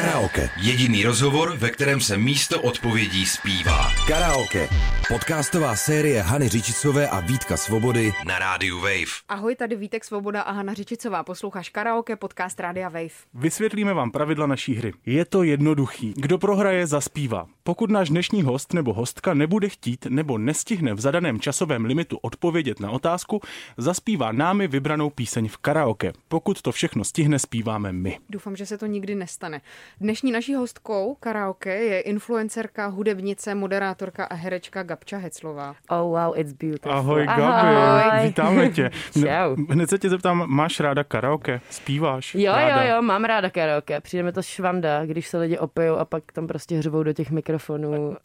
Karaoke. Jediný rozhovor, ve kterém se místo odpovědí zpívá. Karaoke. Podcastová série Hany Řičicové a Vítka Svobody Na rádiu Wave. Ahoj, tady Vítek Svoboda a Hana Řičicová. Posloucháš Karaoke, podcast Rádia Wave. Vysvětlíme vám pravidla naší hry. Je to jednoduchý. Kdo prohraje, zaspívá. Pokud náš dnešní host nebo hostka nebude chtít nebo nestihne v zadaném časovém limitu odpovědět na otázku, zaspívá námi vybranou píseň v karaoke. Pokud to všechno stihne, zpíváme my. Doufám, že se to nikdy nestane. Dnešní naší hostkou karaoke je influencerka, hudebnice, moderátorka a herečka Gabča Heclová. Oh wow, it's beautiful. Ahoj, Ahoj. Gabi, vítáme tě. Čau. Hned se tě zeptám, máš ráda karaoke? Zpíváš? Jo, ráda? jo, jo, mám ráda karaoke. Přijde mi to švanda, když se lidi opijou a pak tam prostě hřvou do těch mikrofonů. Uh,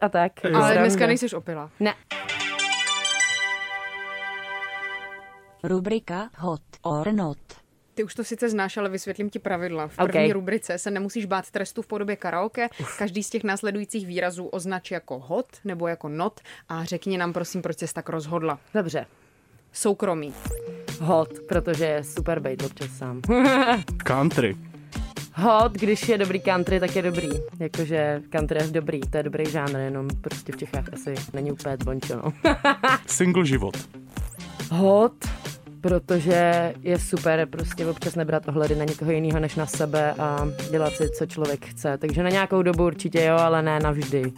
a tak. Ale dneska nejseš opila. Ne. Rubrika Hot or Not. Ty už to sice znáš, ale vysvětlím ti pravidla. V první rubrice se nemusíš bát trestu v podobě karaoke. Každý z těch následujících výrazů označ jako hot nebo jako not a řekni nám prosím, proč jsi tak rozhodla. Dobře. Soukromí. Hot, protože je super bejt občas sám. Country. Hot, když je dobrý country, tak je dobrý. Jakože country je dobrý, to je dobrý žánr, jenom prostě v Čechách asi není úplně zvončo, no. Single život. Hot, protože je super prostě občas nebrat ohledy na někoho jiného než na sebe a dělat si, co člověk chce. Takže na nějakou dobu určitě jo, ale ne navždy.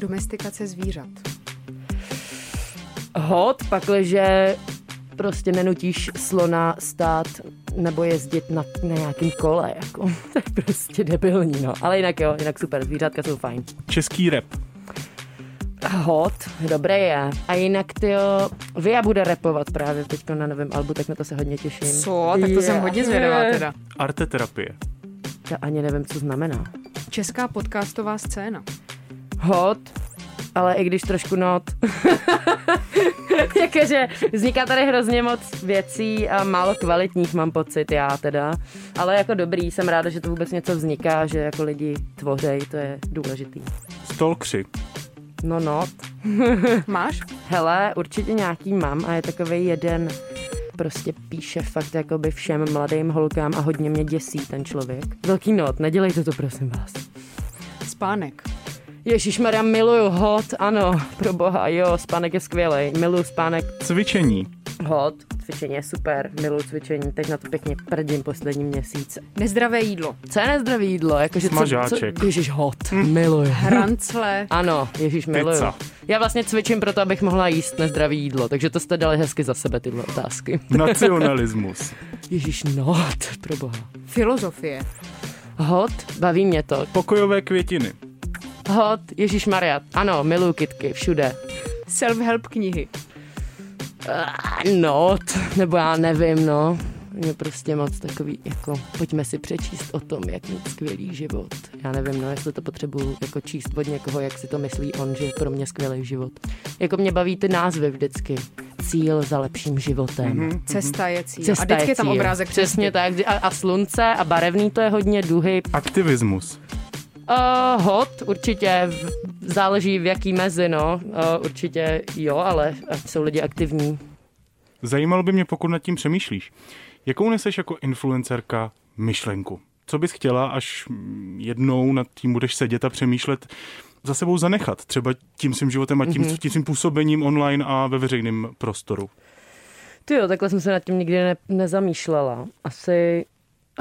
Domestikace zvířat. Hot, pakliže prostě nenutíš slona stát nebo jezdit na, na nějakém kole, jako. To je prostě debilní, no. Ale jinak jo, jinak super, zvířátka jsou fajn. Český rap. Hot, dobré je. A jinak ty jo, Via bude repovat právě teď na novém albu, tak na to se hodně těším. Co? Tak to jsem hodně zvědavá teda. Arteterapie. To ani nevím, co znamená. Česká podcastová scéna. Hot, ale i když trošku not. Jakože vzniká tady hrozně moc věcí a málo kvalitních mám pocit, já teda. Ale jako dobrý, jsem ráda, že to vůbec něco vzniká, že jako lidi tvořej, to je důležitý. Stalkři. No not. Máš? Hele, určitě nějaký mám a je takový jeden, prostě píše fakt jakoby všem mladým holkám a hodně mě děsí ten člověk. Velký not, nedělejte to prosím vás. Spánek. Ježíš Maria, miluju hot, ano, pro boha, jo, spánek je skvělý, miluju spánek, Cvičení. hot, cvičení je super, miluju cvičení, teď na to pěkně prdím poslední měsíc. Nezdravé jídlo. Co je nezdravý jídlo? Jakože co, co, Smažáček. ježíš hot, miluju. Hrancle. Ano, ježíš miluju. Pizza. Já vlastně cvičím proto, abych mohla jíst nezdravý jídlo, takže to jste dali hezky za sebe tyhle otázky. Nacionalismus. Ježíš, not, pro boha. Filozofie. Hot, baví mě to. Pokojové květiny. Hot, Ježíš Maria, ano, miluju kitky, všude. Self-help knihy. Ah, Not, nebo já nevím, no. Je prostě moc takový, jako, pojďme si přečíst o tom, jak mít skvělý život. Já nevím, no, jestli to potřebuju jako číst od někoho, jak si to myslí on, že je pro mě skvělý život. Jako mě baví ty názvy vždycky. Cíl za lepším životem. Mm-hmm. Cesta je cíl. Cesta a vždycky je tam cíl. obrázek Přesně tak. A, a slunce a barevný to je hodně duhy. Aktivismus. Uh, hot, určitě, záleží v jaký mezi, no. Uh, určitě jo, ale ať jsou lidi aktivní. Zajímalo by mě, pokud nad tím přemýšlíš. Jakou neseš jako influencerka myšlenku? Co bys chtěla, až mm, jednou nad tím budeš sedět a přemýšlet, za sebou zanechat? Třeba tím svým životem a tím, mm-hmm. tím svým působením online a ve veřejném prostoru. Ty jo, takhle jsem se nad tím nikdy ne, nezamýšlela. Asi...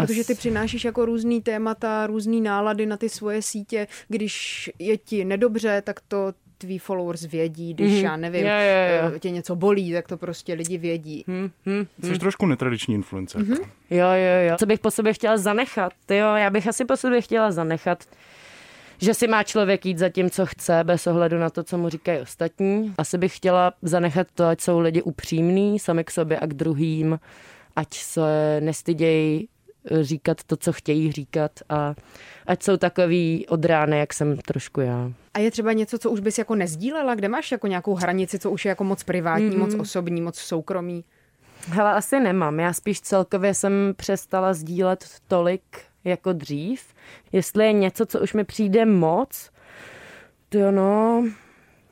Protože ty přinášíš jako různý témata, různý nálady na ty svoje sítě. Když je ti nedobře, tak to tví followers vědí. Když Mhm. já nevím, jo, jo. eh, tě něco bolí, tak to prostě lidi vědí. Hm, hm, Jsi trošku netradiční influencerka. Mm-hmm. Jo, jo, jo. Co bych po sobě chtěla zanechat? Ty jo, já bych asi po sobě chtěla zanechat, že si má člověk jít za tím, co chce, bez ohledu na to, co mu říkají ostatní. Asi bych chtěla zanechat to, ať jsou lidi upřímní sami k sobě a k druhým, ať se nestydějí říkat to, co chtějí říkat a ať jsou takový od rány, jak jsem trošku já. A je třeba něco, co už bys jako nezdílela? Kde máš jako nějakou hranici, co už je jako moc privátní, mm-hmm. moc osobní, moc soukromí? Hele, asi nemám. Já spíš celkově jsem přestala sdílet tolik jako dřív. Jestli je něco, co už mi přijde moc, to jo, no,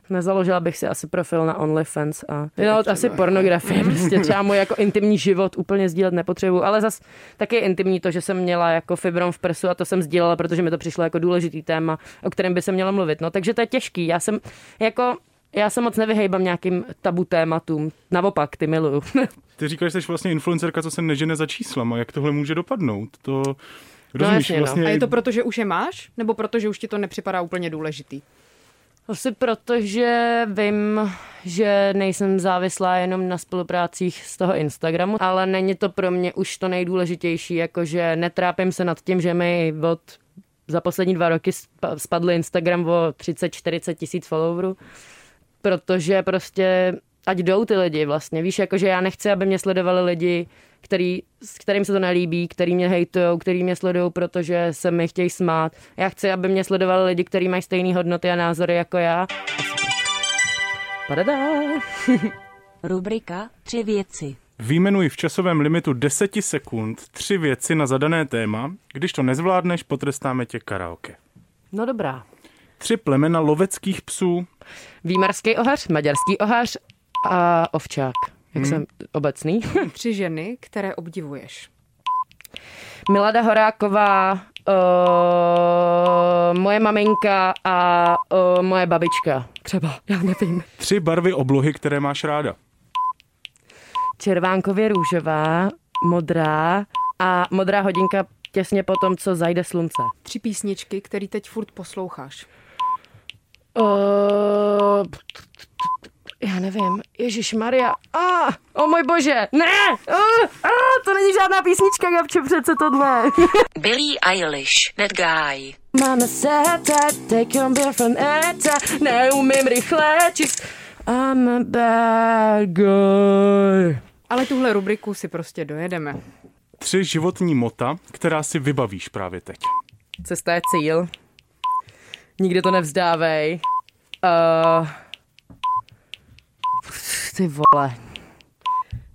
Nezaložila bych si asi profil na OnlyFans a no, asi pornografie, prostě třeba můj jako intimní život úplně sdílet nepotřebuju, ale zas taky je intimní to, že jsem měla jako fibrom v prsu a to jsem sdílela, protože mi to přišlo jako důležitý téma, o kterém by se mělo mluvit. No, takže to je těžký. Já jsem jako já se moc nevyhejbám nějakým tabu tématům. Naopak, ty miluju. Ty říkáš, že jsi vlastně influencerka, co se nežene za číslama. Jak tohle může dopadnout? To Rozumíš, no, jasně, vlastně... No. A je to proto, že už je máš? Nebo proto, že už ti to nepřipadá úplně důležitý? Asi proto, že vím, že nejsem závislá jenom na spoluprácích z toho Instagramu, ale není to pro mě už to nejdůležitější, jakože netrápím se nad tím, že mi od za poslední dva roky spadl Instagram o 30-40 tisíc followerů, protože prostě ať jdou ty lidi vlastně. Víš, jakože já nechci, aby mě sledovali lidi, který, s kterým se to nelíbí, který mě hejtujou, který mě sledují, protože se mi chtějí smát. Já chci, aby mě sledovali lidi, kteří mají stejné hodnoty a názory jako já. Padadá. Rubrika Tři věci. Výjmenuj v časovém limitu 10 sekund tři věci na zadané téma. Když to nezvládneš, potrestáme tě karaoke. No dobrá. Tři plemena loveckých psů. Výmarský ohař, maďarský ohař a ovčák. Jak hmm. jsem obecný. Tři ženy, které obdivuješ. Milada Horáková, uh, moje maminka a uh, moje babička. Třeba, já nevím. Tři barvy oblohy, které máš ráda. Červánkově růžová, modrá a modrá hodinka těsně po tom, co zajde slunce. Tři písničky, které teď furt posloucháš. Uh, já nevím, Ježíš Maria. A, ah, o oh můj bože, ne, uh, uh, to není žádná písnička, Gabče, přece tohle. Billie Eilish, that guy. Máme seta, take your beer from eta, neumím rychle číst. I'm a bad guy. Ale tuhle rubriku si prostě dojedeme. Tři životní mota, která si vybavíš právě teď. Cesta je cíl. Nikdy to nevzdávej. Uh, ty vole.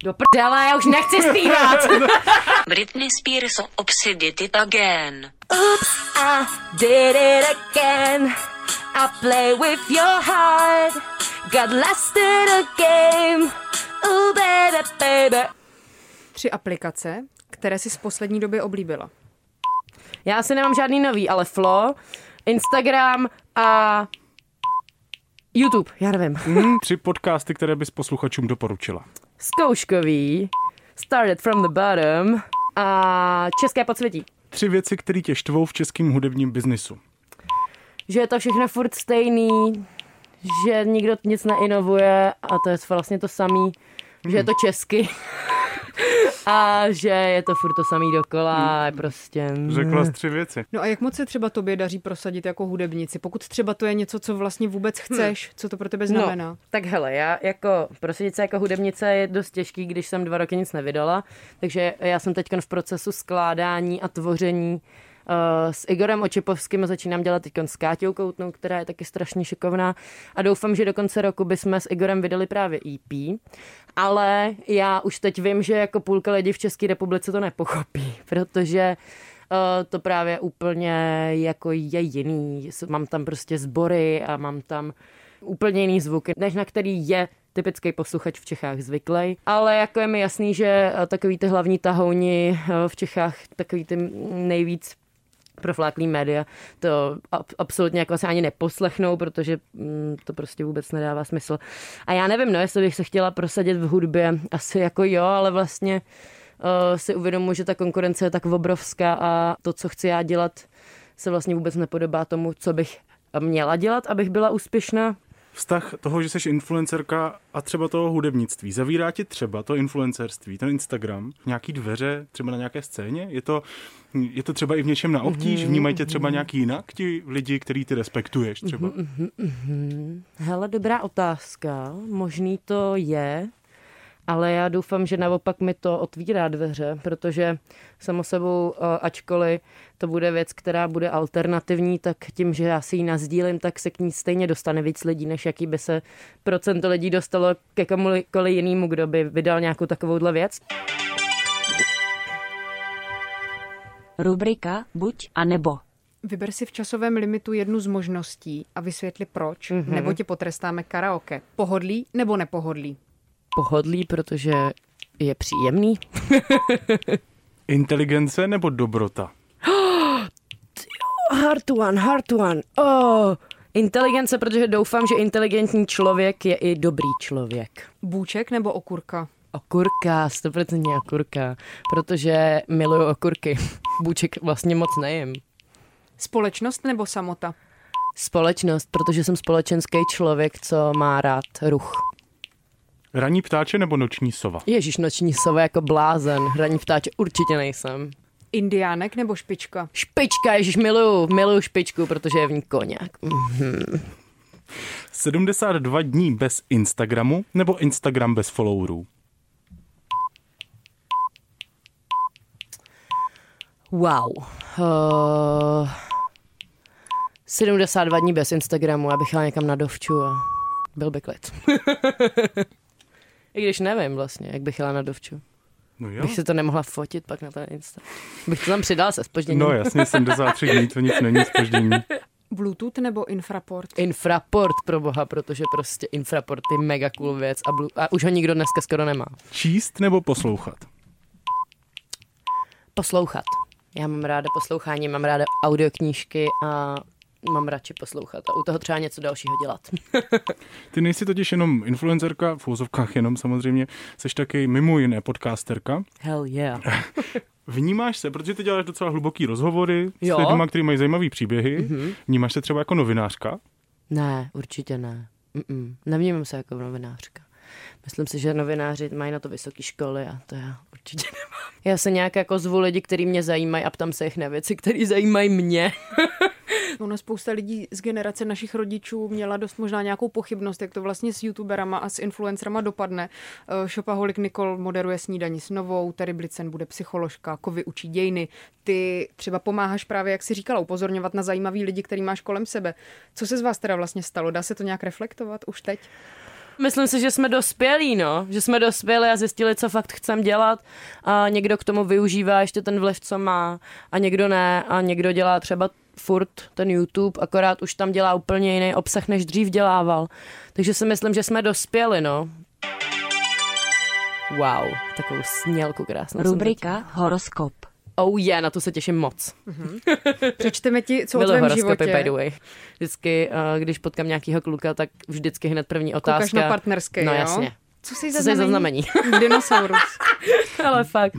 Do prdele, já už nechci zpívat. Britney Spears Oops, did it again. Oops, I did it again. I play with your heart. Got lost in a game. Oh, baby, baby. Tři aplikace, které si z poslední doby oblíbila. Já asi nemám žádný nový, ale Flo, Instagram a YouTube, já nevím. Mm, tři podcasty, které bys posluchačům doporučila. Zkouškový, Started from the Bottom a České podsvětí. Tři věci, které tě štvou v českém hudebním biznisu. Že je to všechno furt stejný, že nikdo nic neinovuje a to je vlastně to samý, že je to česky. A že je to furt to samý dokola, hmm. prostě. Řekla jsi tři věci. No a jak moc se třeba tobě daří prosadit jako hudebnici? Pokud třeba to je něco, co vlastně vůbec hm. chceš, hmm. co to pro tebe znamená? No, tak hele, já jako prosadit se jako hudebnice je dost těžký, když jsem dva roky nic nevydala, takže já jsem teď v procesu skládání a tvoření s Igorem Očepovským začínám dělat teď s Káťou Koutnou, která je taky strašně šikovná a doufám, že do konce roku bychom s Igorem vydali právě EP. Ale já už teď vím, že jako půlka lidí v České republice to nepochopí, protože uh, to právě úplně jako je jiný. Mám tam prostě sbory a mám tam úplně jiný zvuky, než na který je typický posluchač v Čechách zvyklý. Ale jako je mi jasný, že takový ty hlavní tahouni v Čechách, takový ty nejvíc profláklý média to absolutně jako se ani neposlechnou, protože mm, to prostě vůbec nedává smysl. A já nevím, no, jestli bych se chtěla prosadit v hudbě, asi jako jo, ale vlastně uh, si uvědomuji, že ta konkurence je tak obrovská a to, co chci já dělat, se vlastně vůbec nepodobá tomu, co bych měla dělat, abych byla úspěšná vztah toho, že jsi influencerka a třeba toho hudebnictví. Zavírá ti třeba to influencerství, ten Instagram, nějaký dveře, třeba na nějaké scéně? Je to, je to třeba i v něčem na obtíž? Mhm, Vnímají tě třeba mhm. nějaký jinak ti lidi, který ty respektuješ třeba? Mhm, Hele, dobrá otázka. Možný to je ale já doufám, že naopak mi to otvírá dveře, protože samo sebou, eh, ačkoliv to bude věc, která bude alternativní, tak tím, že já si ji nazdílím, tak se k ní stejně dostane víc lidí, než jaký by se procento lidí dostalo ke komukoliv jinému, kdo by vydal nějakou takovouhle věc. Rubrika Buď a nebo. Vyber si v časovém limitu jednu z možností a vysvětli proč, mm-hmm. nebo tě potrestáme karaoke. Pohodlí nebo nepohodlí? Pohodlí, protože je příjemný. Inteligence nebo dobrota? Hard one, hard one. Oh. Inteligence, protože doufám, že inteligentní člověk je i dobrý člověk. Bůček nebo okurka? Okurka, 100% okurka, protože miluju okurky. Bůček vlastně moc nejím. Společnost nebo samota? Společnost, protože jsem společenský člověk, co má rád ruch. Raní ptáče nebo noční sova? Ježíš, noční sova jako blázen. Hraní ptáče určitě nejsem. Indiánek nebo špička? Špička, ježíš, miluju, miluju špičku, protože je v ní koněk. Mhm. 72 dní bez Instagramu nebo Instagram bez followerů? Wow. Uh, 72 dní bez Instagramu, abych jela někam na dovču a byl by klid. I když nevím vlastně, jak bych jela na dovču. No jo. Bych si to nemohla fotit pak na ten Insta. Bych to tam přidala se spožděním. No jasně, 73 dní, to nic není spoždění. Bluetooth nebo infraport? Infraport pro boha, protože prostě infraport je mega cool věc a, blu- a už ho nikdo dneska skoro nemá. Číst nebo poslouchat? Poslouchat. Já mám ráda poslouchání, mám ráda audioknížky a mám radši poslouchat a u toho třeba něco dalšího dělat. Ty nejsi totiž jenom influencerka, v úzovkách jenom samozřejmě, jsi taky mimo jiné podcasterka. Hell yeah. Vnímáš se, protože ty děláš docela hluboký rozhovory Jo. s lidmi, kteří mají zajímavé příběhy. Mm-hmm. Vnímáš se třeba jako novinářka? Ne, určitě ne. Mm-mm. Nevnímám se jako novinářka. Myslím si, že novináři mají na to vysoké školy a to já určitě nemám. Já se nějak jako zvu lidi, kteří mě zajímají a ptám se jich na věci, které zajímají mě. Ono spousta lidí z generace našich rodičů měla dost možná nějakou pochybnost, jak to vlastně s youtuberama a s influencerama dopadne. Eh, Shopaholic Nicole moderuje snídaní s novou, Terry Blitzen bude psycholožka, Kovy učí dějiny. Ty třeba pomáháš právě, jak si říkala, upozorňovat na zajímavý lidi, který máš kolem sebe. Co se z vás teda vlastně stalo? Dá se to nějak reflektovat už teď? Myslím si, že jsme dospělí, no. Že jsme dospěli a zjistili, co fakt chcem dělat a někdo k tomu využívá ještě ten vliv, co má a někdo ne a někdo dělá třeba furt ten YouTube, akorát už tam dělá úplně jiný obsah, než dřív dělával. Takže si myslím, že jsme dospěli, no. Wow, takovou snělku krásnou. Rubrika Horoskop. Oh yeah, na to se těším moc. Přečteme ti, co o Miluji tvém horoskopy, by the životě. way. Vždycky, uh, když potkám nějakýho kluka, tak vždycky hned první otázka. Koukáš na partnerské, No jo? jasně. Co jsi za znamení? Dinosaurus. Ale fakt.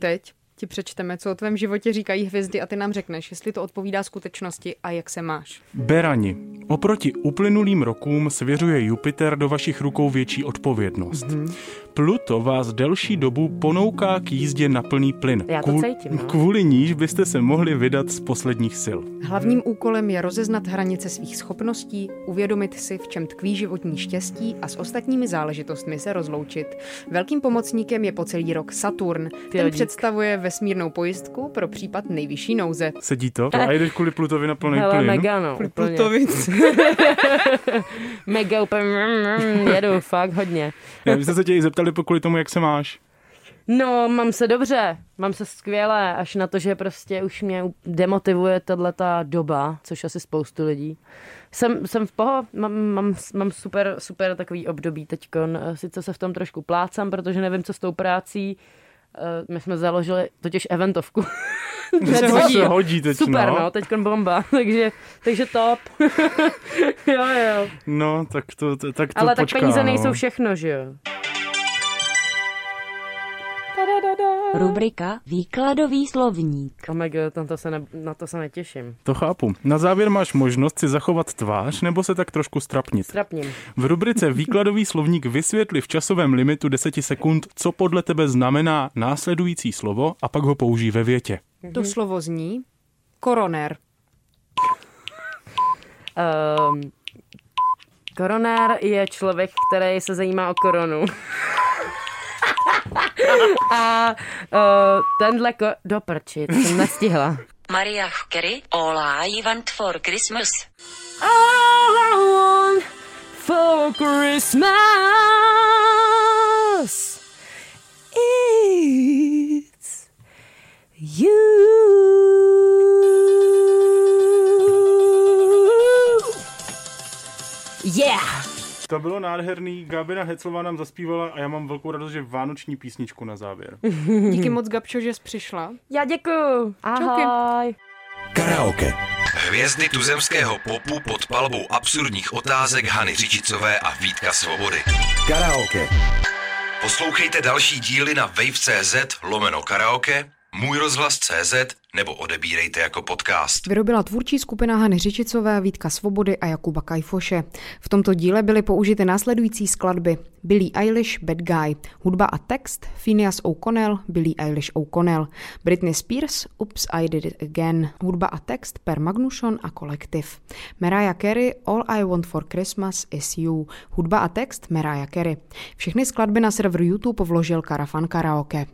Teď ti přečteme, co o tvém životě říkají hvězdy a ty nám řekneš, jestli to odpovídá skutečnosti a jak se máš. Berani. Oproti uplynulým rokům svěřuje Jupiter do vašich rukou větší odpovědnost. Mm-hmm. Pluto vás delší dobu ponouká k jízdě na plný plyn. Já to cítím, no. Kvůli níž byste se mohli vydat z posledních sil. Hlavním úkolem je rozeznat hranice svých schopností, uvědomit si, v čem tkví životní štěstí a s ostatními záležitostmi se rozloučit. Velkým pomocníkem je po celý rok Saturn. Ten dík. představuje vesmírnou pojistku pro případ nejvyšší nouze. Sedí to? A jdeš kvůli Plutovi na plný Hele, plyn? mega, no. úplně. Plutovic. Mega úplně, mm, mm, jedu fakt hodně. Já byste se tě i zeptali po kvůli tomu, jak se máš. No, mám se dobře, mám se skvěle, až na to, že prostě už mě demotivuje tato doba, což asi spoustu lidí. Jsem, jsem v poho, mám, mám, mám super, super takový období teďkon, sice se v tom trošku plácám, protože nevím, co s tou prácí, Eh, my jsme založili totiž eventovku. To se hodí, se hodí teď, Super, no. no, teďkon bomba, takže, takže top. jo, jo. No, tak to, tak to Ale tak počká, peníze no. nejsou všechno, že jo? Rubrika Výkladový slovník. Oh my god, na to se, ne, na to se netěším. To chápu. Na závěr máš možnost si zachovat tvář nebo se tak trošku strapnit. Strapním. V rubrice Výkladový slovník vysvětli v časovém limitu 10 sekund, co podle tebe znamená následující slovo a pak ho použij ve větě. To slovo zní koroner. Um, koronér je člověk, který se zajímá o koronu. A uh, tenhle ko... Do prči, to jsem nestihla. Mariah Carey, All I Want for Christmas. All I want for Christmas is you. To bylo nádherný. Gábina Heclová nám zaspívala a já mám velkou radost, že vánoční písničku na závěr. Díky moc, Gabčo, že jsi přišla. Já děkuju. Ahoj. Karaoke. Hvězdy tuzemského popu pod palbou absurdních otázek Hany Řičicové a Vítka Svobody. Karaoke. Poslouchejte další díly na wave.cz lomeno karaoke, můj rozhlas.cz nebo odebírejte jako podcast. Vyrobila tvůrčí skupina Hany Řičicové, Vítka Svobody a Jakuba Kajfoše. V tomto díle byly použity následující skladby Billie Eilish, Bad Guy, hudba a text Phineas O'Connell, Billie Eilish O'Connell, Britney Spears, Oops, I Did It Again, hudba a text Per Magnuson a kolektiv. Mariah Carey, All I Want for Christmas is You, hudba a text Mariah Carey. Všechny skladby na server YouTube vložil Karafan Karaoke.